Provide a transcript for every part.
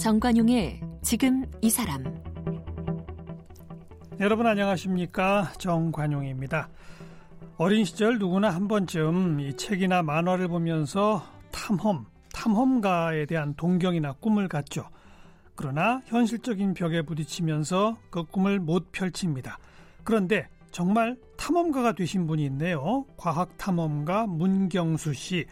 정관용의 지금 이 사람 여러분 안녕하십니까 정관용입니다. 어린 시절 누구나 한 번쯤 이 책이나 만화를 보면서 탐험, 탐험가에 대한 동경이나 꿈을 갖죠. 그러나 현실적인 벽에 부딪히면서 그 꿈을 못 펼칩니다. 그런데 정말 탐험가가 되신 분이 있네요. 과학 탐험가 문경수 씨.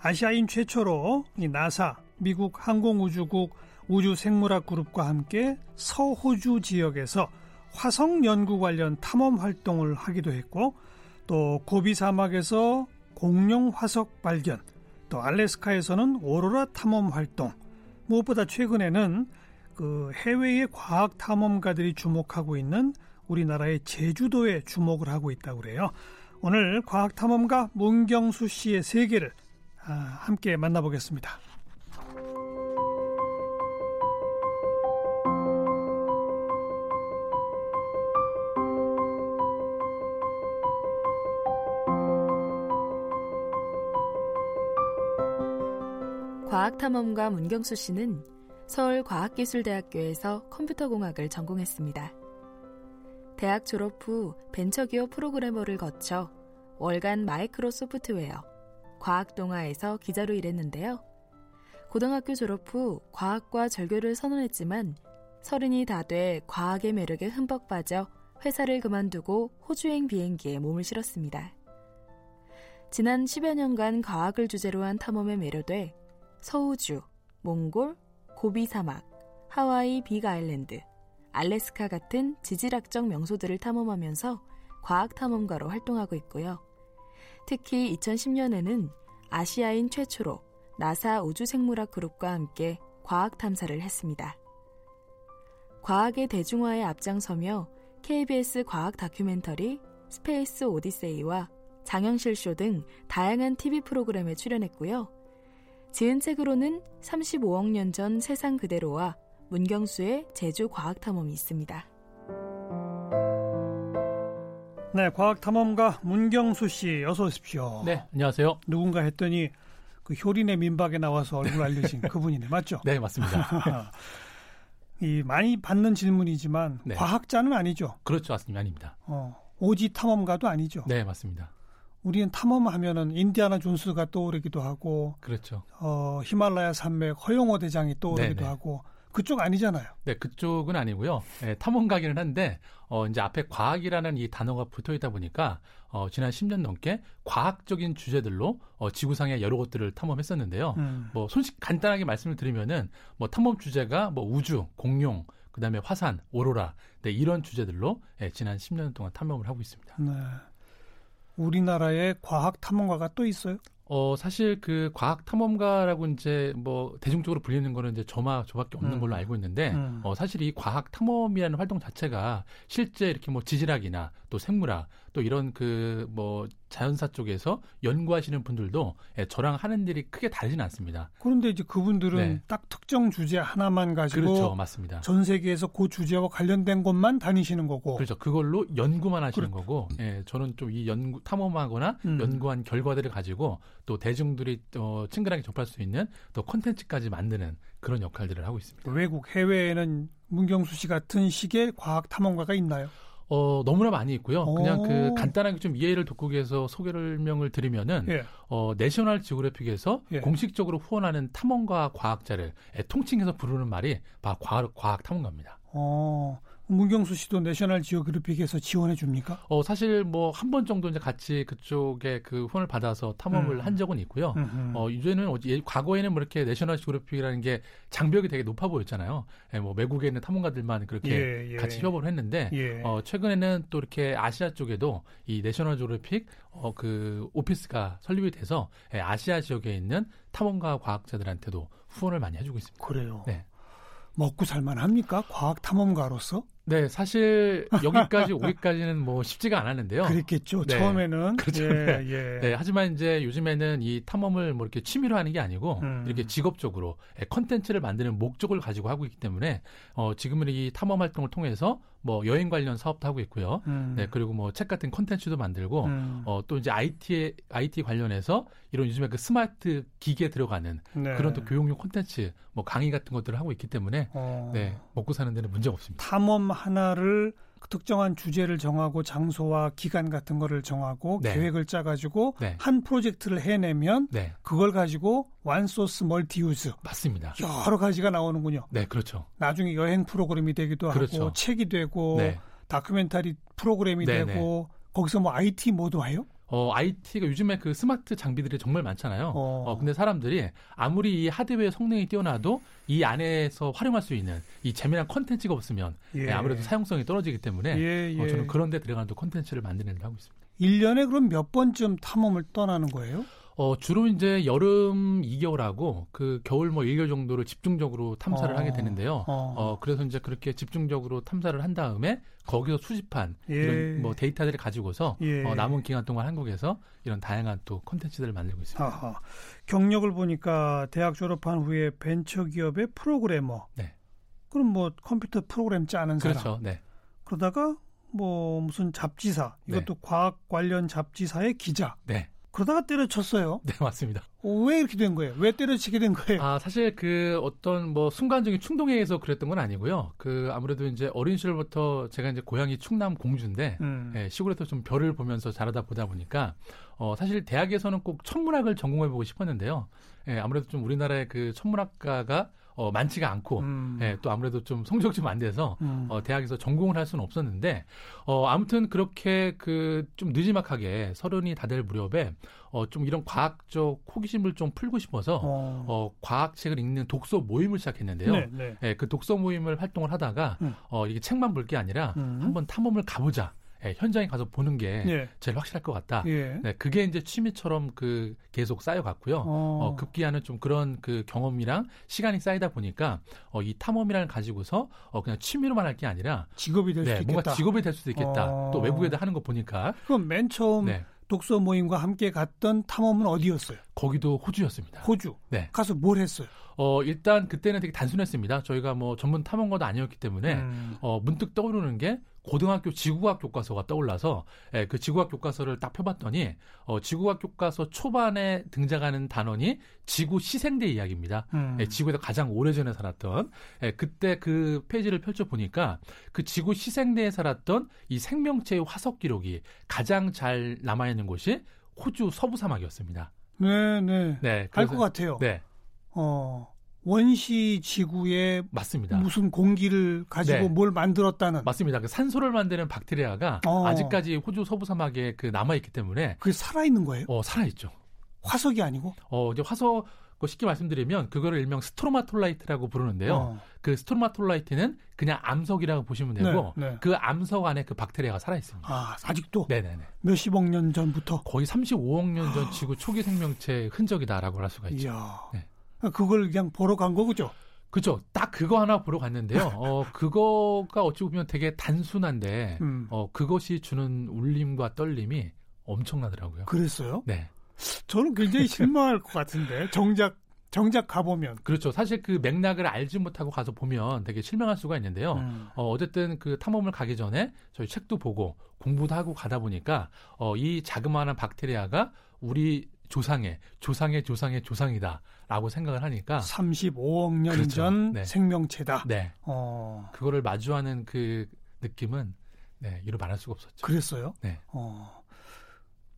아시아인 최초로 이 나사, 미국 항공우주국 우주생물학 그룹과 함께 서호주 지역에서 화성 연구 관련 탐험 활동을 하기도 했고 또 고비 사막에서 공룡 화석 발견, 또 알래스카에서는 오로라 탐험 활동, 무엇보다 최근에는 그 해외의 과학 탐험가들이 주목하고 있는 우리나라의 제주도에 주목을 하고 있다고 그래요. 오늘 과학 탐험가 문경수 씨의 세계를 아, 함께 만나보겠습니다. 과학탐험가 문경수 씨는 서울과학기술대학교에서 컴퓨터공학을 전공했습니다. 대학 졸업 후 벤처기업 프로그래머를 거쳐 월간 마이크로 소프트웨어, 과학동화에서 기자로 일했는데요. 고등학교 졸업 후 과학과 절교를 선언했지만 서른이 다 돼 과학의 매력에 흠뻑 빠져 회사를 그만두고 호주행 비행기에 몸을 실었습니다. 지난 10여 년간 과학을 주제로 한 탐험에 매료돼 서우주, 몽골, 고비 사막, 하와이 빅 아일랜드, 알래스카 같은 지질학적 명소들을 탐험하면서 과학 탐험가로 활동하고 있고요. 특히 2010년에는 아시아인 최초로 나사 우주생물학 그룹과 함께 과학 탐사를 했습니다. 과학의 대중화에 앞장서며 KBS 과학 다큐멘터리 Space Odyssey와 장영실 쇼 등 다양한 TV 프로그램에 출연했고요. 지은 책으로는 35억 년 전 세상 그대로와 문경수의 제주 과학 탐험이 있습니다. 네, 과학 탐험가 문경수 씨 어서 오십시오. 네, 안녕하세요. 누군가 했더니 그 효린의 민박에 나와서 얼굴 알려진 그분이네, 맞죠? 네, 맞습니다. 이 많이 받는 질문이지만 네. 과학자는 아니죠. 그렇죠, 맞습니다. 아닙니다. 어, 오지 탐험가도 아니죠. 네, 맞습니다. 우리는 탐험하면은 인디아나 존스가 떠오르기도 하고, 그렇죠. 어, 히말라야 산맥 허용호 대장이 떠오르기도 네네. 하고, 그쪽 아니잖아요. 네, 그쪽은 아니고요. 네, 탐험가기는 한데 어 이제 앞에 과학이라는 이 단어가 붙어 있다 보니까 어 지난 10년 넘게 과학적인 주제들로 어 지구상의 여러 곳들을 탐험했었는데요. 음. 뭐 손식 간단하게 말씀을 드리면은 뭐 탐험 주제가 뭐 우주, 공룡, 그다음에 화산, 오로라 네, 이런 주제들로 예, 지난 10년 동안 탐험을 하고 있습니다. 네. 우리나라에 과학 탐험가가 또 있어요? 어, 사실 그 과학 탐험가라고 이제 뭐 대중적으로 불리는 거는 이제 저마 저밖에 없는 음. 걸로 알고 있는데 음. 어, 사실 이 과학 탐험이라는 활동 자체가 실제 이렇게 뭐 지질학이나 또 생물학 또 이런 그 뭐 자연사 쪽에서 연구하시는 분들도 예, 저랑 하는 일이 크게 다르지는 않습니다. 그런데 이제 그분들은 네. 딱 특정 주제 하나만 가지고 그렇죠, 맞습니다. 전 세계에서 그 주제와 관련된 곳만 다니시는 거고 그렇죠. 그걸로 연구만 하시는 그렇... 거고 예, 저는 좀 이 연구 탐험하거나 음. 연구한 결과들을 가지고 또 대중들이 어, 친근하게 접할 수 있는 또 콘텐츠까지 만드는 그런 역할들을 하고 있습니다. 외국 해외에는 문경수 씨 같은 식의 과학 탐험가가 있나요? 어, 너무나 많이 있고요. 오. 그냥 그 간단하게 좀 이해를 돕고 위해서 소개를명을 드리면은 예. 어, 내셔널 지오그래픽에서 예. 공식적으로 후원하는 탐험가 과학자를 통칭해서 부르는 말이 과학, 과학 탐험가입니다. 어. 문경수 씨도 내셔널 지오그래픽에서 지원해 줍니까? 어 사실 뭐 한 번 정도 이제 같이 그쪽에 그 후원을 받아서 탐험을 음. 한 적은 있고요. 음흠. 어 이제는 과거에는 뭐 이렇게 내셔널 지오그래픽이라는 게 장벽이 되게 높아 보였잖아요. 예, 뭐 외국에 있는 탐험가들만 그렇게 예, 예. 같이 협업을 했는데 예. 어 최근에는 또 이렇게 아시아 쪽에도 이 내셔널 지오그래픽 어그 오피스가 설립이 돼서 예, 아시아 지역에 있는 탐험가 과학자들한테도 후원을 많이 해주고 있습니다. 그래요. 네. 먹고 살만 합니까? 과학 탐험가로서? 네, 사실 여기까지 오기까지는 뭐 쉽지가 않았는데요. 그랬겠죠. 네. 처음에는. 그렇죠. 예, 네. 예. 네. 하지만 이제 요즘에는 이 탐험을 뭐 이렇게 취미로 하는 게 아니고 음. 이렇게 직업적으로 예, 컨텐츠를 만드는 목적을 가지고 하고 있기 때문에 어, 지금은 이 탐험 활동을 통해서 뭐 여행 관련 사업도 하고 있고요. 음. 네, 그리고 뭐 책 같은 컨텐츠도 만들고 음. 어, 또 이제 IT IT 관련해서 이런 요즘에 그 스마트 기기에 들어가는 네. 그런 또 교육용 콘텐츠, 뭐 강의 같은 것들을 하고 있기 때문에 어. 네 먹고 사는 데는 문제 없습니다. 탐험 하나를 특정한 주제를 정하고 장소와 기간 같은 거를 정하고 네. 계획을 짜가지고 네. 한 프로젝트를 해내면 네. 그걸 가지고 완소스 멀티유즈 맞습니다. 여러 가지가 나오는군요. 네, 그렇죠. 나중에 여행 프로그램이 되기도 그렇죠. 하고 책이 되고 네. 다큐멘터리 프로그램이 네, 되고 네. 거기서 뭐 IT 모두 와요? 어, IT가 요즘에 그 스마트 장비들이 정말 많잖아요. 어. 어. 근데 사람들이 아무리 이 하드웨어 성능이 뛰어나도 이 안에서 활용할 수 있는 이 재미난 컨텐츠가 없으면 예. 네, 아무래도 사용성이 떨어지기 때문에 예, 예. 어, 저는 그런 데 들어가는 또 컨텐츠를 만드는 일을 하고 있습니다. 1년에 그럼 몇 번쯤 탐험을 떠나는 거예요? 어, 주로 이제 여름 2개월하고 그 겨울 뭐 1개월 정도를 집중적으로 탐사를 어, 하게 되는데요. 어. 어. 그래서 이제 그렇게 집중적으로 탐사를 한 다음에 거기서 수집한 예. 이런 뭐 데이터들을 가지고서 예. 어, 남은 기간 동안 한국에서 이런 다양한 또 콘텐츠들을 만들고 있습니다. 아하. 경력을 보니까 대학 졸업한 후에 벤처 기업의 프로그래머. 네. 그럼 뭐 컴퓨터 프로그램 짜는 사람. 그렇죠. 네. 그러다가 뭐 무슨 잡지사 이것도 네. 과학 관련 잡지사의 기자. 네. 그러다가 때려쳤어요. 네, 맞습니다. 어, 왜 이렇게 된 거예요? 왜 때려치게 된 거예요? 아, 사실 그 어떤 뭐 순간적인 충동에 의해서 그랬던 건 아니고요. 그 아무래도 이제 어린 시절부터 제가 이제 고향이 충남 공주인데 음. 예, 시골에서 좀 별을 보면서 자라다 보다 보니까 어, 사실 대학에서는 꼭 천문학을 전공해 보고 싶었는데요. 예, 아무래도 좀 우리나라의 그 천문학과가 어, 많지가 않고 음. 예, 또 아무래도 좀 성적이 좀안 돼서 음. 어, 대학에서 전공을 할 수는 없었는데 어, 아무튼 그렇게 그좀 늦지막하게 서른이 다 될 무렵에 어, 좀 이런 과학적 호기심을 좀 풀고 싶어서 어. 어 과학책을 읽는 독서 모임을 시작했는데요. 네, 네. 예, 그 독서 모임을 활동을 하다가 음. 어, 이게 책만 볼 게 아니라 음. 한번 탐험을 가보자. 예, 현장에 가서 보는 게 예. 제일 확실할 것 같다. 예. 네, 그게 이제 취미처럼 그 계속 쌓여갔고요. 어. 어, 급기야는 좀 그런 그 경험이랑 시간이 쌓이다 보니까 어, 이 탐험이라는 가지고서 어, 그냥 취미로만 할 게 아니라 직업이 될 네, 수도 있겠다. 뭔가 직업이 될 수도 있겠다. 어. 또 외국에도 하는 거 보니까. 그럼 맨 처음 네. 독서 모임과 함께 갔던 탐험은 어디였어요? 거기도 호주였습니다. 호주. 네. 가서 뭘 했어요? 어, 일단 그때는 되게 단순했습니다. 저희가 뭐 전문 탐험가도 아니었기 때문에 음. 어, 문득 떠오르는 게 고등학교 지구과학 교과서가 떠올라서 예, 그 지구과학 교과서를 딱 펴봤더니 어, 지구과학 교과서 초반에 등장하는 단원이 지구 시생대 이야기입니다. 음. 예, 지구에서 가장 오래전에 살았던 예, 그때 그 페이지를 펼쳐 보니까 그 지구 시생대에 살았던 이 생명체의 화석 기록이 가장 잘 남아 있는 곳이 호주 서부 사막이었습니다. 네, 네. 네, 알것 같아요. 네. 어. 원시 지구에 맞습니다. 무슨 공기를 가지고 네. 뭘 만들었다는 맞습니다. 그 산소를 만드는 박테리아가 어. 아직까지 호주 서부 사막에 그 남아 있기 때문에 그게 살아 있는 거예요? 어, 살아 있죠. 화석이 아니고? 어, 이제 화석 그 쉽게 말씀드리면 그거를 일명 스트로마톨라이트라고 부르는데요. 어. 그 스트로마톨라이트는 그냥 암석이라고 보시면 되고 네, 네. 그 암석 안에 그 박테리아가 살아 있습니다. 아, 아직도? 네네네. 몇십억 년 전부터? 거의 35억 년 전 지구 초기 생명체 흔적이다라고 할 수가 있죠. 이야. 네. 그걸 그냥 보러 간 거죠. 그죠. 딱 그거 하나 보러 갔는데요. 어, 그거가 어찌 보면 되게 단순한데, 음. 어, 그것이 주는 울림과 떨림이 엄청나더라고요. 그랬어요? 네. 저는 굉장히 실망할 것 같은데, 정작, 정작 가보면. 그렇죠. 사실 그 맥락을 알지 못하고 가서 보면 되게 실망할 수가 있는데요. 음. 어, 어쨌든 그 탐험을 가기 전에 저희 책도 보고 공부도 하고 가다 보니까, 어, 이 자그마한 박테리아가 우리 조상의 조상의 조상의 조상이다라고 생각을 하니까 35억 년전 그렇죠. 네. 생명체다. 네. 어. 그거를 마주하는 그 느낌은 네, 이루 말할 수가 없었죠. 그랬어요? 네. 어.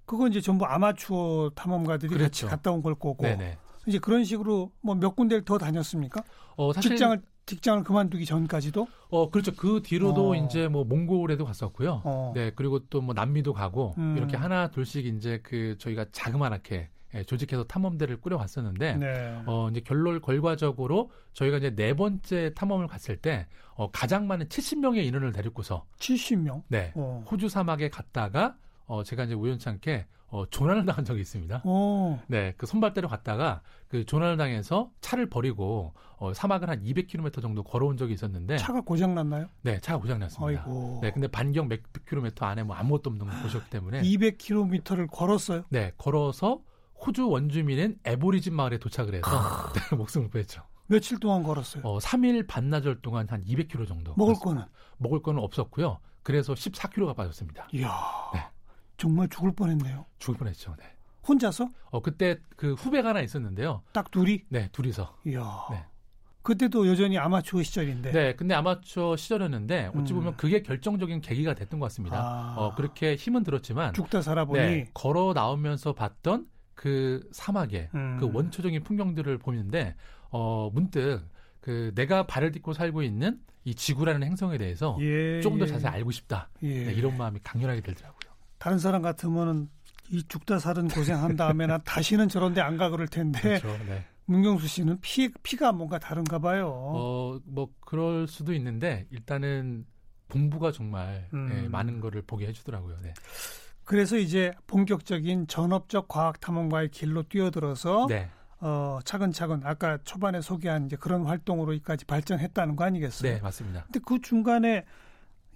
그건 이제 전부 아마추어 탐험가들이 그렇죠. 같이 갔다 온 걸 거고. 네네. 이제 그런 식으로 뭐 몇 군데를 더 다녔습니까? 어, 사실 직장을 직장을 그만두기 전까지도? 어, 그렇죠. 그 뒤로도 어. 이제 뭐 몽골에도 갔었고요. 어. 네, 그리고 또 뭐 남미도 가고 음. 이렇게 하나 둘씩 이제 그 저희가 자그마하게 예, 조직해서 탐험대를 꾸려왔었는데 네. 어 이제 결론 결과적으로 저희가 이제 네 번째 탐험을 갔을 때 어, 가장 많은 70명의 인원을 데리고서 70명? 네. 어. 호주 사막에 갔다가 어, 제가 이제 우연찮게 어, 조난을 당한 적이 있습니다. 오. 네, 그 선발대로 갔다가 그 조난을 당해서 차를 버리고 어, 사막을 한 200km 정도 걸어온 적이 있었는데 차가 고장 났나요? 네, 차가 고장 났습니다. 아이고. 네, 근데 반경 몇 킬로미터 안에 뭐 아무것도 없는 곳이었기 때문에 200km를 걸었어요. 네, 걸어서 호주 원주민인 에보리진 마을에 도착을 해서 네, 목숨을 구했죠. 며칠 동안 걸었어요. 어, 3일 반나절 동안 한 200km 정도. 먹을 걸었습니다. 거는 먹을 거는 없었고요. 그래서 14kg가 빠졌습니다. 이야. 네. 정말 죽을 뻔했네요. 죽을 뻔했죠. 네. 혼자서 어, 그때 그 후배가 하나 있었는데요. 딱 둘이. 네, 둘이서. 이야. 네. 그때도 여전히 아마추어 시절인데. 네, 근데 아마추어 시절이었는데 어찌 보면 음. 그게 결정적인 계기가 됐던 것 같습니다. 아. 어, 그렇게 힘은 들었지만 죽다 살아보니 네, 걸어 나오면서 봤던 그 사막의 음. 그 원초적인 풍경들을 보는데 어, 문득 그 내가 발을 딛고 살고 있는 이 지구라는 행성에 대해서 예, 조금 더 예. 자세히 알고 싶다. 예. 네, 이런 마음이 강렬하게 들더라고요. 다른 사람 같으면은 이 죽다 살은 고생한 다음에 나 다시는 저런 데 안 가 그럴 텐데 그렇죠. 네. 문경수 씨는 피, 피가 뭔가 다른가 봐요. 어, 뭐 그럴 수도 있는데 일단은 본부가 정말 음. 예, 많은 거를 보게 해주더라고요. 네. 그래서 이제 본격적인 전업적 과학 탐험가의 길로 뛰어들어서 네. 어, 차근차근 아까 초반에 소개한 이제 그런 활동으로까지 발전했다는 거 아니겠어요? 네, 맞습니다. 근데 그 중간에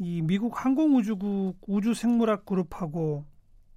이 미국 항공우주국 우주생물학 그룹하고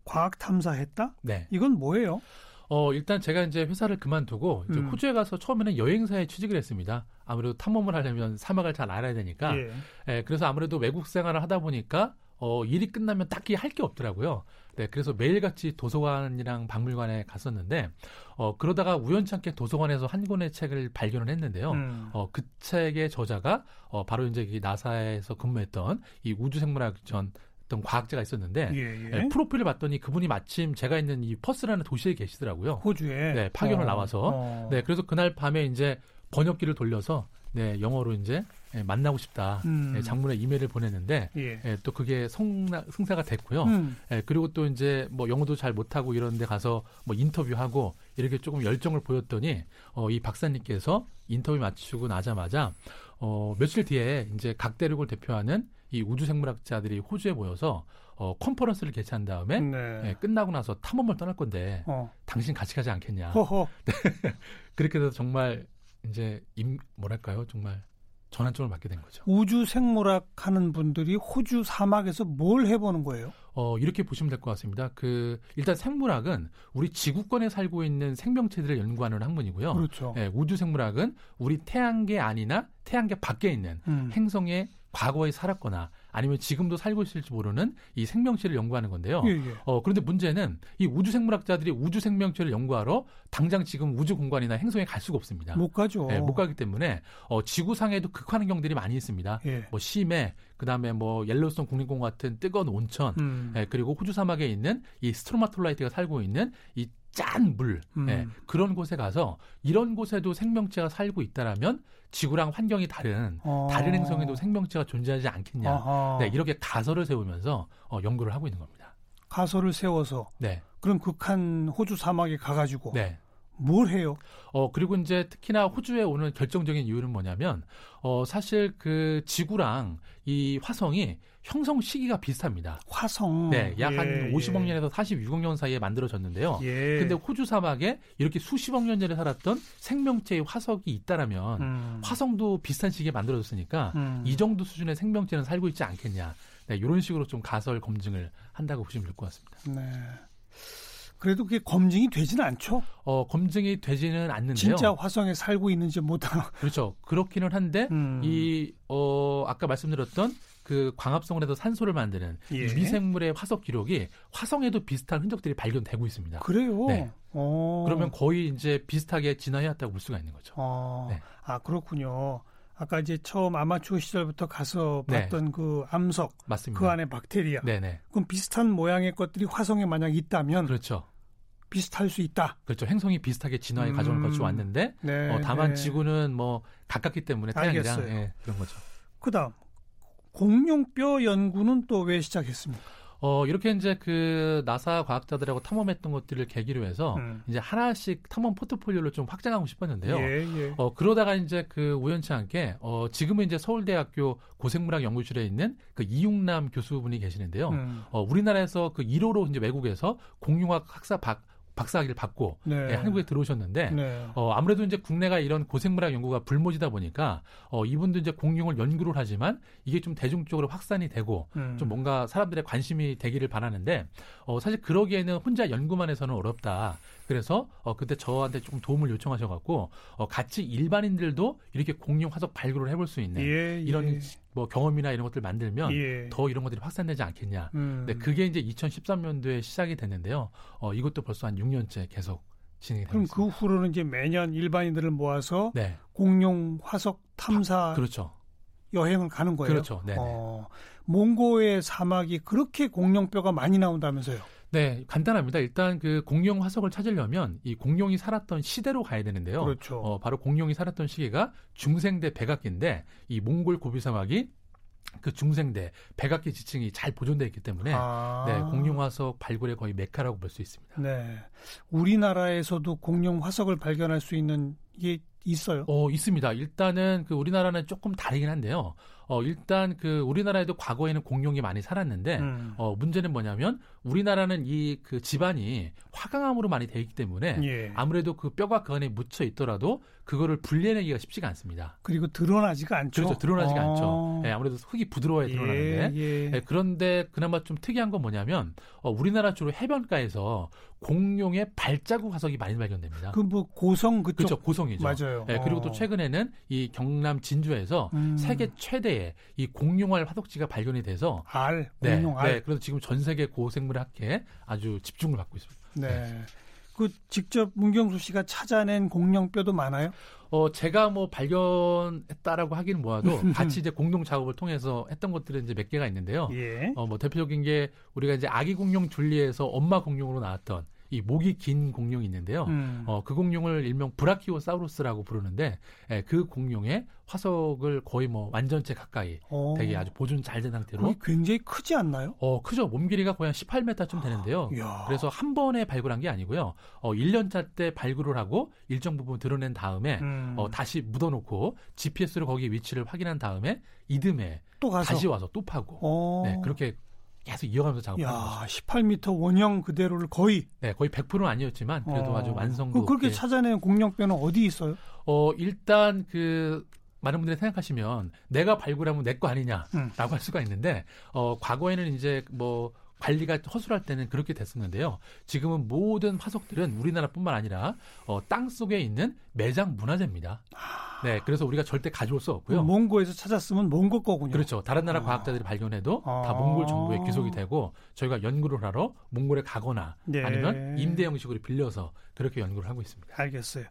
과학 탐사했다? 네. 이건 뭐예요? 어, 일단 제가 이제 회사를 그만두고 이제 음. 호주에 가서 처음에는 여행사에 취직을 했습니다. 아무래도 탐험을 하려면 사막을 잘 알아야 되니까. 예. 예, 그래서 아무래도 외국 생활을 하다 보니까 어, 일이 끝나면 딱히 할 게 없더라고요. 네, 그래서 매일같이 도서관이랑 박물관에 갔었는데 어, 그러다가 우연찮게 도서관에서 한 권의 책을 발견을 했는데요. 음. 어, 그 책의 저자가 어, 바로 이제 이 나사에서 근무했던 이 우주생물학 전 어떤 과학자가 있었는데 예, 예. 예, 프로필을 봤더니 그분이 마침 제가 있는 이 퍼스라는 도시에 계시더라고요. 호주에 네, 파견을 어, 나와서 어. 네, 그래서 그날 밤에 이제 번역기를 돌려서 네, 영어로 이제 예, 만나고 싶다. 음. 예, 장문의 이메일을 보냈는데 예. 예, 또 그게 성나, 승사가 됐고요. 음. 예, 그리고 또 이제 뭐 영어도 잘 못하고 이런 데 가서 뭐 인터뷰하고 이렇게 조금 열정을 보였더니 어, 이 박사님께서 인터뷰 마치고 나자마자 어, 며칠 뒤에 이제 각 대륙을 대표하는 이 우주생물학자들이 호주에 모여서 어, 컨퍼런스를 개최한 다음에 네. 예, 끝나고 나서 탐험을 떠날 건데 어. 당신 같이 가지 않겠냐. 허허. 그렇게 돼서 정말 이제 임 뭐랄까요 정말 전환점을 받게 된 거죠. 우주 생물학 하는 분들이 호주 사막에서 뭘 해보는 거예요? 어 이렇게 보시면 될 것 같습니다. 그 일단 생물학은 우리 지구권에 살고 있는 생명체들을 연구하는 학문이고요. 그렇죠. 예, 우주 생물학은 우리 태양계 안이나 태양계 밖에 있는 음. 행성에 과거에 살았거나 아니면 지금도 살고 있을지 모르는 이 생명체를 연구하는 건데요. 예, 예. 어, 그런데 문제는 이 우주 생물학자들이 우주 생명체를 연구하러 당장 지금 우주 공간이나 행성에 갈 수가 없습니다. 못 가죠. 예, 못 가기 때문에 어, 지구상에도 극한 환경들이 많이 있습니다. 예. 뭐 심해, 그다음에 뭐 옐로스톤 국립공원 같은 뜨거운 온천, 음. 예, 그리고 호주 사막에 있는 이 스트로마톨라이트가 살고 있는 이 짠 물, 음. 예, 그런 곳에 가서 이런 곳에도 생명체가 살고 있다라면 지구랑 환경이 다른 어. 다른 행성에도 생명체가 존재하지 않겠냐. 아하. 네, 이렇게 가설을 세우면서 어, 연구를 하고 있는 겁니다. 가설을 세워서 네, 그런 극한 호주 사막에 가가지고 네. 뭘 해요? 어, 그리고 이제 특히나 호주에 오는 결정적인 이유는 뭐냐면, 어, 사실 그 지구랑 이 화성이 형성 시기가 비슷합니다. 화성. 네, 약한 예, 50억 예. 년에서 46억 년 사이에 만들어졌는데요. 예. 근데 호주 사막에 이렇게 수십억 년 전에 살았던 생명체의 화석이 있다라면 음. 화성도 비슷한 시기에 만들어졌으니까 음. 이 정도 수준의 생명체는 살고 있지 않겠냐. 네, 이런 식으로 좀 가설 검증을 한다고 보시면 될 것 같습니다. 네. 그래도 그게 검증이 되지는 않죠. 어, 검증이 되지는 않는데요. 진짜 화성에 살고 있는지 못하. 그렇죠. 그렇기는 한데 음. 이 어, 아까 말씀드렸던 그 광합성을 해서 산소를 만드는 예. 이 미생물의 화석 기록이 화성에도 비슷한 흔적들이 발견되고 있습니다. 그래요. 네. 어. 그러면 거의 이제 비슷하게 진화해왔다고 볼 수가 있는 거죠. 어. 네. 아 그렇군요. 아까 이제 처음 아마추어 시절부터 가서 네. 봤던 그 암석 맞습니다. 그 안에 박테리아. 네네. 그럼 비슷한 모양의 것들이 화성에 만약 있다면 그렇죠. 비슷할 수 있다. 그렇죠. 행성이 비슷하게 진화의 음. 과정을 거쳐 왔는데 네. 어, 다만 네. 지구는 뭐 가깝기 때문에 태양이랑 알겠어요. 예, 그런 거죠. 그다음 공룡뼈 연구는 또 왜 시작했습니까? 어, 이렇게 이제 그 나사 과학자들하고 탐험했던 것들을 계기로 해서 음. 이제 하나씩 탐험 포트폴리오를 좀 확장하고 싶었는데요. 예, 예. 어, 그러다가 이제 그 우연치 않게 어, 지금은 이제 서울대학교 고생물학 연구실에 있는 그 이육남 교수분이 계시는데요. 음. 어, 우리나라에서 그 1호로 이제 외국에서 공룡학 학사 박 박사학위를 받고 네. 예, 한국에 들어오셨는데 네. 어, 아무래도 이제 국내가 이런 고생물학 연구가 불모지다 보니까 어, 이분도 이제 공룡을 연구를 하지만 이게 좀 대중적으로 확산이 되고 음. 좀 뭔가 사람들의 관심이 되기를 바라는데 어, 사실 그러기에는 혼자 연구만 해서는 어렵다. 그래서 어, 그때 저한테 조금 도움을 요청하셔갖고 어, 같이 일반인들도 이렇게 공룡 화석 발굴을 해볼 수 있는 예, 예. 이런 뭐 경험이나 이런 것들 만들면 예. 더 이런 것들이 확산되지 않겠냐. 음. 네, 그게 이제 2013년도에 시작이 됐는데요. 어, 이것도 벌써 한 6년째 계속 진행이 되고 있습니다. 그럼 그 후로는 이제 매년 일반인들을 모아서 네. 공룡 화석 탐사 아, 그렇죠. 여행을 가는 거예요. 그렇죠. 네. 어, 몽고의 사막이 그렇게 공룡뼈가 많이 나온다면서요? 네, 간단합니다. 일단 그 공룡 화석을 찾으려면 이 공룡이 살았던 시대로 가야 되는데요. 그렇죠. 어, 바로 공룡이 살았던 시기가 중생대 백악기인데 이 몽골 고비 사막이 그 중생대 백악기 지층이 잘 보존되어 있기 때문에 아. 네, 공룡 화석 발굴의 거의 메카라고 볼 수 있습니다. 네. 우리나라에서도 공룡 화석을 발견할 수 있는 게 있어요? 어, 있습니다. 일단은 그 우리나라는 조금 다르긴 한데요. 어, 일단 그 우리나라에도 과거에는 공룡이 많이 살았는데 음. 어, 문제는 뭐냐면 우리나라는 이 그 집안이 화강암으로 많이 되어 있기 때문에 예. 아무래도 그 뼈가 그 안에 묻혀 있더라도 그거를 분리해내기가 쉽지가 않습니다. 그리고 드러나지가 않죠. 그렇죠. 드러나지가 어. 않죠. 네, 아무래도 흙이 부드러워야 예, 드러나는데. 예, 네, 그런데 그나마 좀 특이한 건 뭐냐면 어, 우리나라 주로 해변가에서 공룡의 발자국 화석이 많이 발견됩니다. 그 뭐 고성 그쪽 그렇죠. 고성이죠. 맞아요. 네, 그리고 또 어. 최근에는 이 경남 진주에서 음. 세계 최대 의이 공룡알 화석지가 발견이 돼서 알, 네, 공룡알. 네, 그래서 지금 전 세계 고생물학회에 아주 집중을 받고 있습니다. 네. 네. 그 직접 문경수 씨가 찾아낸 공룡뼈도 많아요? 어, 제가 뭐 발견했다라고 하기는 뭐하도 같이 이제 공동 작업을 통해서 했던 것들은 이제 몇 개가 있는데요. 예. 어, 뭐 대표적인 게 우리가 이제 아기 공룡 줄리에서 엄마 공룡으로 나왔던 이 목이 긴 공룡이 있는데요. 음. 어, 그 공룡을 일명 브라키오사우루스라고 부르는데 예, 그 공룡의 화석을 거의 뭐 완전체 가까이 오. 어. 되게 아주 보존 잘 된 상태로 굉장히 크지 않나요? 어, 크죠. 몸 길이가 거의 한 18m쯤 되는데요. 아, 그래서 한 번에 발굴한 게 아니고요. 어, 1년차 때 발굴을 하고 일정 부분 드러낸 다음에 음. 어, 다시 묻어놓고 GPS로 거기 위치를 확인한 다음에 이듬해 또 가서. 다시 와서 또 파고 어. 네, 그렇게 계속 이어가면서 작업하는 거죠. 18m 원형 그대로를 거의 네, 거의 100%는 아니었지만 그래도 어. 아주 완성도 그, 그렇게 찾아낸 공룡뼈는 어디 있어요? 어, 일단 그 많은 분들이 생각하시면 내가 발굴하면 내 거 아니냐라고 음. 할 수가 있는데 어 과거에는 이제 뭐 관리가 허술할 때는 그렇게 됐었는데요. 지금은 모든 화석들은 우리나라뿐만 아니라 어, 땅 속에 있는 매장 문화재입니다. 네, 그래서 우리가 절대 가져올 수 없고요. 몽고에서 찾았으면 몽고 거군요. 그렇죠. 다른 나라 아. 과학자들이 발견해도 아. 다 몽골 정부에 귀속이 되고 저희가 연구를 하러 몽골에 가거나 네. 아니면 임대 형식으로 빌려서 그렇게 연구를 하고 있습니다. 알겠어요.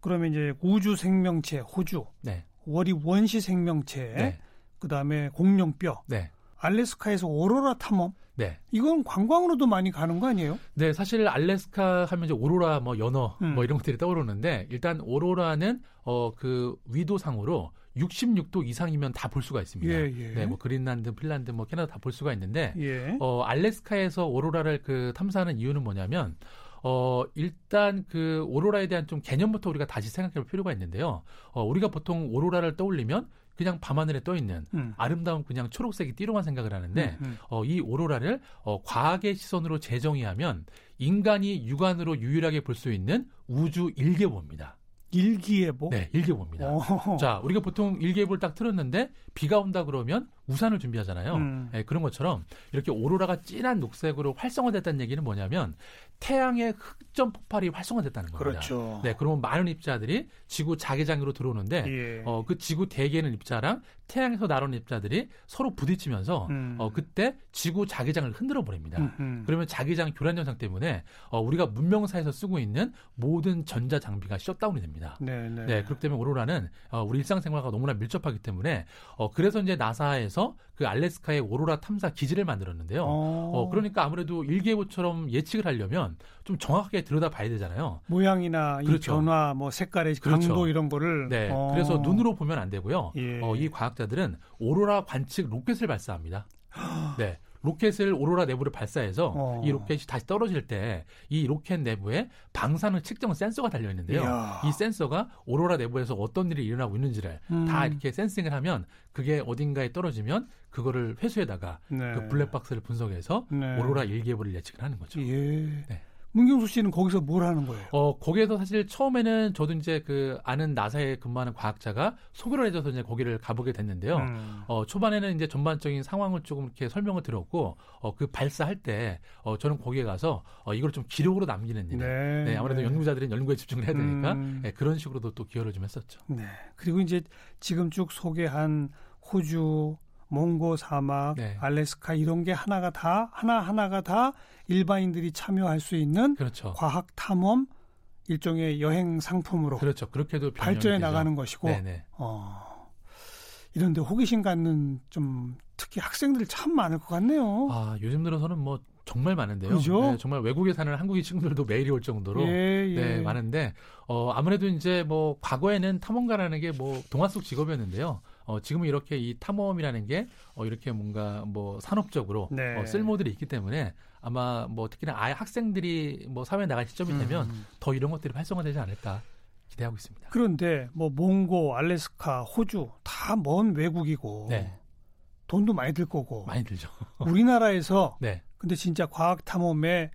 그러면 이제 우주 생명체 호주, 네. 월이 원시 생명체, 네. 그 다음에 공룡뼈, 네. 알래스카에서 오로라 탐험. 네. 이건 관광으로도 많이 가는 거 아니에요? 네, 사실 알래스카 하면 이제 오로라 뭐 연어 음. 뭐 이런 것들이 떠오르는데 일단 오로라는 어 그 위도상으로 66도 이상이면 다 볼 수가 있습니다. 예, 예. 네, 뭐 그린란드, 핀란드, 뭐 캐나다 다 볼 수가 있는데 예. 어 알래스카에서 오로라를 그 탐사하는 이유는 뭐냐면 어, 일단 그 오로라에 대한 좀 개념부터 우리가 다시 생각해 볼 필요가 있는데요. 어, 우리가 보통 오로라를 떠올리면 그냥 밤하늘에 떠 있는 음. 아름다운 그냥 초록색이 띠로만 생각을 하는데 음, 음. 어, 이 오로라를 어, 과학의 시선으로 재정의하면 인간이 육안으로 유일하게 볼 수 있는 우주 일개보입니다. 일기예보? 네, 일기예보입니다. 오. 자, 우리가 보통 일기예보를 딱 틀었는데 비가 온다 그러면 우산을 준비하잖아요. 음. 네, 그런 것처럼 이렇게 오로라가 진한 녹색으로 활성화됐다는 얘기는 뭐냐면 태양의 흑점 폭발이 활성화됐다는 겁니다. 그렇죠. 네, 그러면 많은 입자들이 지구 자기장으로 들어오는데 예. 어, 그 지구 대기에는 입자랑 태양에서 날아오는 입자들이 서로 부딪히면서 음. 어, 그때 지구 자기장을 흔들어 버립니다. 음흠. 그러면 자기장 교란 현상 때문에 어, 우리가 문명사에서 쓰고 있는 모든 전자 장비가 셧다운이 됩니다. 네, 네. 네 그렇기 때문에 오로라는 어, 우리 일상생활과 너무나 밀접하기 때문에 어, 그래서 이제 나사에서 그 알래스카의 오로라 탐사 기지를 만들었는데요. 어, 어 그러니까 아무래도 일기예보처럼 예측을 하려면 좀 정확하게 들여다봐야 되잖아요. 모양이나 그렇죠. 이 변화, 뭐 색깔의 그렇죠. 강도 이런 거를. 네, 어. 그래서 눈으로 보면 안 되고요. 예. 어, 이 과학자들은 오로라 관측 로켓을 발사합니다. 네. 로켓을 오로라 내부를 발사해서 어. 이 로켓이 다시 떨어질 때 이 로켓 내부에 방사능 측정 센서가 달려 있는데요. 이야. 이 센서가 오로라 내부에서 어떤 일이 일어나고 있는지를 음. 다 이렇게 sensing을 하면 그게 어딘가에 떨어지면 그거를 회수해다가 네. 그 블랙박스를 분석해서 네. 오로라 일기예보를 예측을 하는 거죠. 예. 네. 문경수 씨는 거기서 뭘 하는 거예요? 어, 거기에서 사실 처음에는 저도 이제 그 아는 나사에 근무하는 과학자가 소개를 해줘서 이제 거기를 가보게 됐는데요. 음. 어, 초반에는 이제 전반적인 상황을 조금 이렇게 설명을 들었고, 어, 그 발사할 때, 어, 저는 거기에 가서, 어, 이걸 좀 기록으로 남기는 일. 네. 네 아무래도 네. 연구자들은 연구에 집중을 해야 되니까, 음. 네, 그런 식으로도 또 기여를 좀 했었죠. 네. 그리고 이제 지금 쭉 소개한 호주, 몽고 사막, 네. 알래스카 이런 게 하나가 다 하나 하나가 다 일반인들이 참여할 수 있는 그렇죠. 과학 탐험 일종의 여행 상품으로 그렇죠. 그렇게도 발전해 나가는 것이고 네네. 어, 이런데 호기심 갖는 좀 특히 학생들 참 많을 것 같네요. 아 요즘 들어서는 뭐 정말 많은데요. 그죠? 네, 정말 외국에 사는 한국인 친구들도 매일이 올 정도로 예, 예. 네, 많은데 어, 아무래도 이제 뭐 과거에는 탐험가라는 게 뭐 동화 속 직업이었는데요. 어, 지금은 이렇게 이 탐험이라는 게 어, 이렇게 뭔가 뭐 산업적으로 네. 어, 쓸모들이 있기 때문에 아마 뭐 특히나 아예 학생들이 뭐 사회에 나갈 시점이 음. 되면 음. 더 이런 것들이 활성화되지 않을까 기대하고 있습니다. 그런데 뭐 몽고, 알래스카, 호주 다 먼 외국이고 네. 돈도 많이 들 거고 많이 들죠. 우리나라에서 네. 근데 진짜 과학 탐험에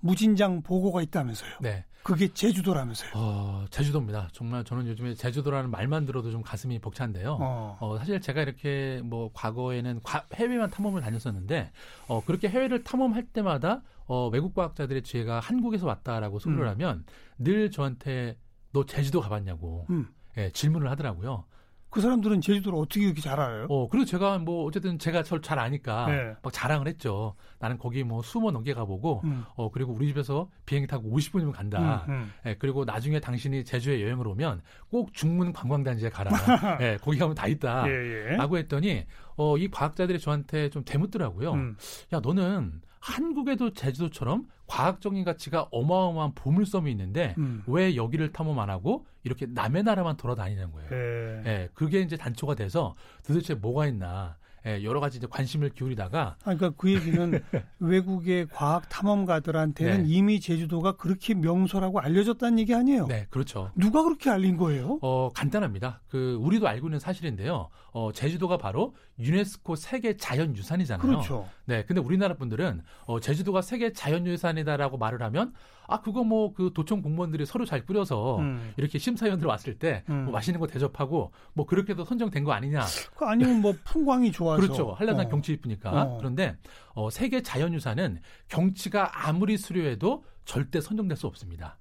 무진장 보고가 있다면서요. 네. 그게 제주도라면서요. 어, 제주도입니다. 정말 저는 요즘에 제주도라는 말만 들어도 좀 가슴이 벅찬데요. 어. 어 사실 제가 이렇게 뭐 과거에는 과, 해외만 탐험을 다녔었는데 어, 그렇게 해외를 탐험할 때마다 어, 외국 과학자들의 지혜가 한국에서 왔다라고 소리를 음. 하면 늘 저한테 너 제주도 가봤냐고 음. 예, 질문을 하더라고요. 그 사람들은 제주도를 어떻게 이렇게 잘 알아요? 어, 그리고 제가 뭐 어쨌든 제가 저를 잘 아니까 네. 막 자랑을 했죠. 나는 거기 뭐 수모 넘게 가보고, 음. 어, 그리고 우리 집에서 비행기 타고 50분이면 간다. 음, 음. 예, 그리고 나중에 당신이 제주에 여행을 오면 꼭 중문 관광단지에 가라. 예, 거기 가면 다 있다. 예, 예. 라고 했더니, 어, 이 과학자들이 저한테 좀 대묻더라고요. 음. 야, 너는 한국에도 제주도처럼 과학적인 가치가 어마어마한 보물섬이 있는데 음. 왜 여기를 탐험 안 하고 이렇게 남의 나라만 돌아다니는 거예요. 예. 예. 그게 이제 단초가 돼서 도대체 뭐가 있나. 예, 여러 가지 이제 관심을 기울이다가 아, 그러니까 그 얘기는 외국의 과학 탐험가들한테는 네. 이미 제주도가 그렇게 명소라고 알려졌다는 얘기 아니에요? 네, 그렇죠. 누가 그렇게 알린 거예요? 어, 간단합니다. 그 우리도 알고 있는 사실인데요. 어, 제주도가 바로 유네스코 세계 자연유산이잖아요. 그렇죠. 네, 근데 우리나라 분들은 어, 제주도가 세계 자연유산이다라고 말을 하면 아 그거 뭐 그 도청 공무원들이 서로 잘 꾸려서 음. 이렇게 심사위원들 왔을 때뭐 음. 맛있는 거 대접하고 뭐 그렇게도 선정된 거 아니냐? 그 아니면 뭐 풍광이 좋아서 그렇죠 한라산 어. 경치 이쁘니까 어. 그런데 어, 세계 자연유산은 경치가 아무리 수려해도 절대 선정될 수 없습니다.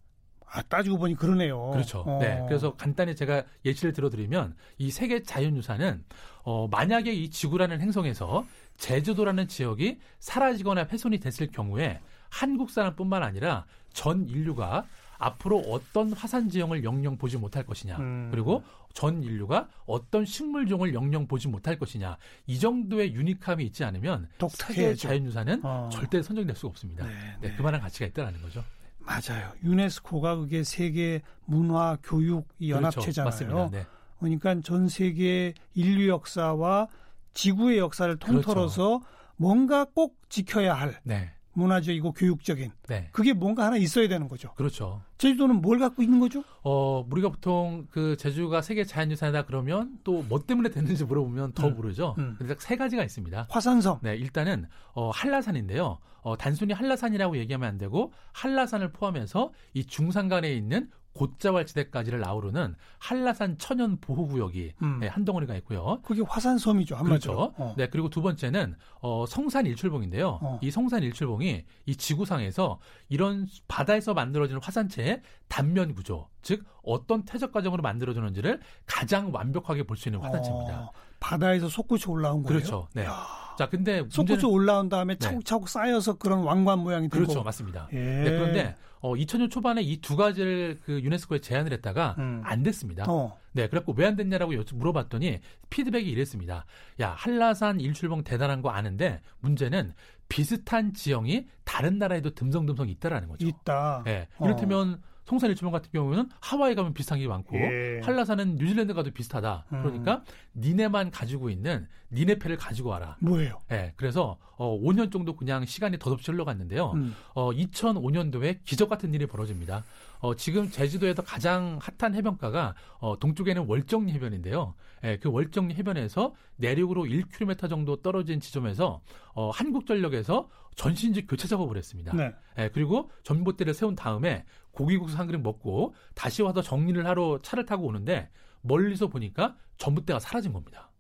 아, 따지고 보니 그러네요. 그렇죠. 어. 네. 그래서 간단히 제가 예시를 들어드리면 이 세계 자연유산은 어, 만약에 이 지구라는 행성에서 제주도라는 지역이 사라지거나 훼손이 됐을 경우에 한국 사람뿐만 아니라 전 인류가 앞으로 어떤 화산 지형을 영영 보지 못할 것이냐 음. 그리고 전 인류가 어떤 식물종을 영영 보지 못할 것이냐 이 정도의 유니함이 있지 않으면 세계 자연유산은 어. 절대 선정될 수가 없습니다. 네, 네. 네, 그만한 가치가 있다는 거죠. 맞아요. 유네스코가 그게 세계 문화 교육 연합체잖아요. 그렇죠. 네. 그러니까 전 세계 인류 역사와 지구의 역사를 통틀어서 그렇죠. 뭔가 꼭 지켜야 할 네. 문화적이고 교육적인 네. 그게 뭔가 하나 있어야 되는 거죠. 그렇죠. 제주도는 뭘 갖고 있는 거죠? 어, 우리가 보통 그 제주가 세계 자연유산이다 그러면 또 뭐 때문에 됐는지 물어보면 더 음. 모르죠. 음. 그래서 세 가지가 있습니다. 화산섬. 네, 일단은 어, 한라산인데요. 어, 단순히 한라산이라고 얘기하면 안 되고 한라산을 포함해서 이 중산간에 있는 곧자왈지대까지를 아우르는 한라산 천연 보호구역이 음. 네, 한 덩어리가 있고요. 그게 화산섬이죠. 한마디로. 그렇죠. 어. 네 그리고 두 번째는 어, 성산 일출봉인데요. 어. 이 성산 일출봉이 이 지구상에서 이런 바다에서 만들어지는 화산체의 단면 구조, 즉 어떤 퇴적 과정으로 만들어지는지를 가장 완벽하게 볼 수 있는 화산체입니다. 어. 바다에서 솟구쳐 올라온 거예요. 그렇죠. 네. 자, 근데 솟구쳐 올라온 다음에 네. 차곡차곡 네. 쌓여서 그런 왕관 모양이 되고. 그렇죠, 맞습니다. 예. 네, 그런데 어, 2000년 초반에 이 두 가지를 그 유네스코에 제안을 했다가 음. 안 됐습니다. 어. 네, 그래갖고 왜 안 됐냐라고 물어봤더니 피드백이 이랬습니다. 야, 한라산 일출봉 대단한 거 아는데 문제는 비슷한 지형이 다른 나라에도 듬성듬성 있다라는 거죠. 있다. 네, 이를테면 어. 송산 일출봉 같은 경우는 하와이 가면 비슷한 게 많고 예. 한라산은 뉴질랜드 가도 비슷하다. 음. 그러니까 니네만 가지고 있는 니네 패를 가지고 와라. 뭐예요? 네, 그래서 어, 5년 정도 그냥 시간이 더덥이 흘러갔는데요. 음. 어, 2005년도에 기적 같은 일이 벌어집니다. 어, 지금 제주도에서 가장 핫한 해변가가 어, 동쪽에는 월정리 해변인데요. 예, 그 월정리 해변에서 내륙으로 1km 정도 떨어진 지점에서 어, 한국전력에서 전신지 교체 작업을 했습니다. 네. 예, 그리고 전봇대를 세운 다음에 고기국수 한 그릇 먹고 다시 와서 정리를 하러 차를 타고 오는데 멀리서 보니까 전봇대가 사라진 겁니다.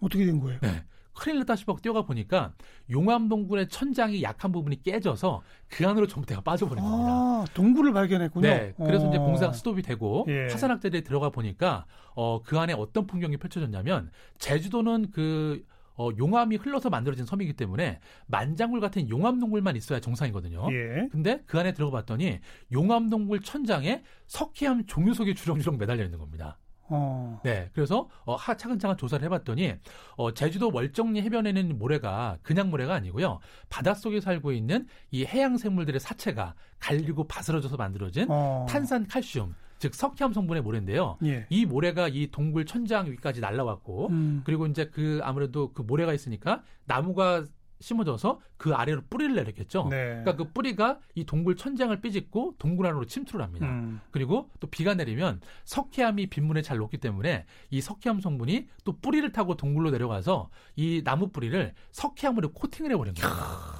어떻게 된 거예요? 네. 큰일 났다 싶어 뛰어가 보니까 용암동굴의 천장이 약한 부분이 깨져서 그 안으로 전봇대가 빠져버린 겁니다. 아, 동굴을 발견했군요. 네. 그래서 어. 이제 공사가 스톱이 되고 예. 화산학자들이 들어가 보니까 어, 그 안에 어떤 풍경이 펼쳐졌냐면 제주도는 그 어, 용암이 흘러서 만들어진 섬이기 때문에 만장굴 같은 용암동굴만 있어야 정상이거든요. 예. 근데 그 안에 들어가 봤더니 용암동굴 천장에 석회암 종유석이 주렁주렁 매달려 있는 겁니다. 어. 네, 그래서 어, 하, 차근차근 조사를 해봤더니 어, 제주도 월정리 해변에는 모래가 그냥 모래가 아니고요. 바닷속에 살고 있는 이 해양 생물들의 사체가 갈리고 바스러져서 만들어진 어. 탄산 칼슘 즉 석회암 성분의 모래인데요. 예. 이 모래가 이 동굴 천장 위까지 날라왔고 음. 그리고 이제 그 아무래도 그 모래가 있으니까 나무가 심어져서 그 아래로 뿌리를 내렸겠죠. 네. 그러니까 그 뿌리가 이 동굴 천장을 삐짓고 동굴 안으로 침투를 합니다. 음. 그리고 또 비가 내리면 석회암이 빗물에 잘 녹기 때문에 이 석회암 성분이 또 뿌리를 타고 동굴로 내려가서 이 나무 뿌리를 석회암으로 코팅을 해버린 거예요.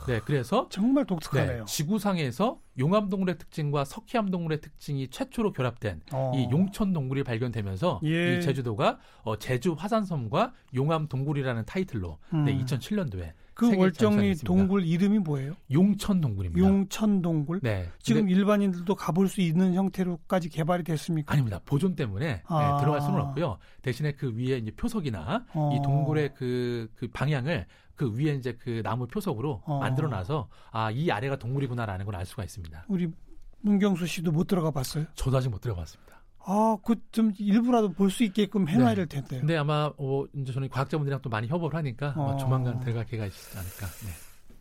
네, 그래서 정말 독특하네요. 네, 지구상에서 용암 동굴의 특징과 석회암 동굴의 특징이 최초로 결합된 어. 이 용천 동굴이 발견되면서 예. 이 제주도가 어, 제주 화산섬과 용암 동굴이라는 타이틀로 네, 음. 네, 2007년도에 그 월정리 동굴 이름이 뭐예요? 용천 동굴입니다. 용천 동굴. 네. 지금 일반인들도 가볼 수 있는 형태로까지 개발이 됐습니까? 아닙니다. 보존 때문에 네, 아. 네, 들어갈 수는 없고요. 대신에 그 위에 이제 표석이나 어. 이 동굴의 그, 그 방향을 그 위에 이제 그 나무 표석으로 어. 만들어 놔서 아 이 아래가 동굴이구나라는 걸 알 수가 있습니다. 우리 문경수 씨도 못 들어가 봤어요? 저도 아직 못 들어갔습니다. 아, 그 좀 일부라도 볼 수 있게끔 해놔야 네. 될 텐데요. 근데 아마 어, 이제 저는 과학자분들이랑 또 많이 협업을 하니까 어. 조만간 들어갈 기회가 있지 않을까. 네.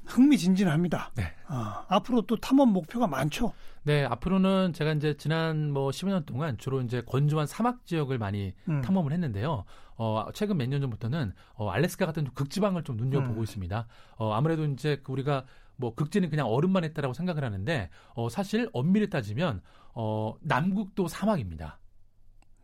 흥미진진합니다. 네. 아, 앞으로 또 탐험 목표가 많죠. 네, 앞으로는 제가 이제 지난 뭐 10년 동안 주로 이제 건조한 사막 지역을 많이 음. 탐험을 했는데요. 어, 최근 몇 년 전부터는 어, 알래스카 같은 극지방을 좀 눈여보고 음. 있습니다. 어, 아무래도 이제 그 우리가 뭐 극지는 그냥 얼음만 했다라고 생각을 하는데 어, 사실 엄밀히 따지면 어, 남극도 사막입니다.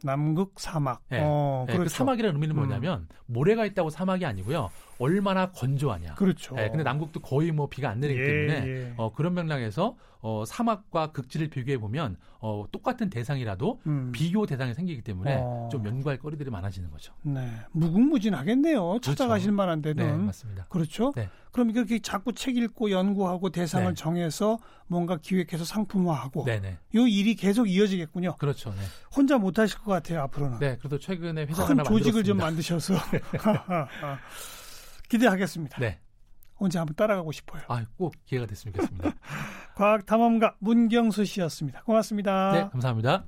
남극 사막. 네. 어, 네, 그 그렇죠. 그 사막이라는 의미는 음. 뭐냐면 모래가 있다고 사막이 아니고요. 얼마나 건조하냐. 그렇죠. 네, 근데 남극도 거의 뭐 비가 안 내리기 예, 때문에 예. 어, 그런 맥락에서 어, 사막과 극지를 비교해 보면 어, 똑같은 대상이라도 음. 비교 대상이 생기기 때문에 어. 좀 연구할 거리들이 많아지는 거죠. 네, 무궁무진하겠네요. 그렇죠. 찾아가실 만한 데는. 네, 맞습니다. 그렇죠. 네. 그럼 이렇게 자꾸 책 읽고 연구하고 대상을 네. 정해서 뭔가 기획해서 상품화하고 네네. 요 일이 계속 이어지겠군요. 그렇죠. 네. 혼자 못 하실 것 같아요 앞으로는. 네, 그래도 최근에 회사 큰 조직을 좀 만드셔서 기대하겠습니다. 네. 언제 한번 따라가고 싶어요. 아, 꼭 기회가 됐으면 좋겠습니다. 과학 탐험가 문경수 씨였습니다. 고맙습니다. 네, 감사합니다.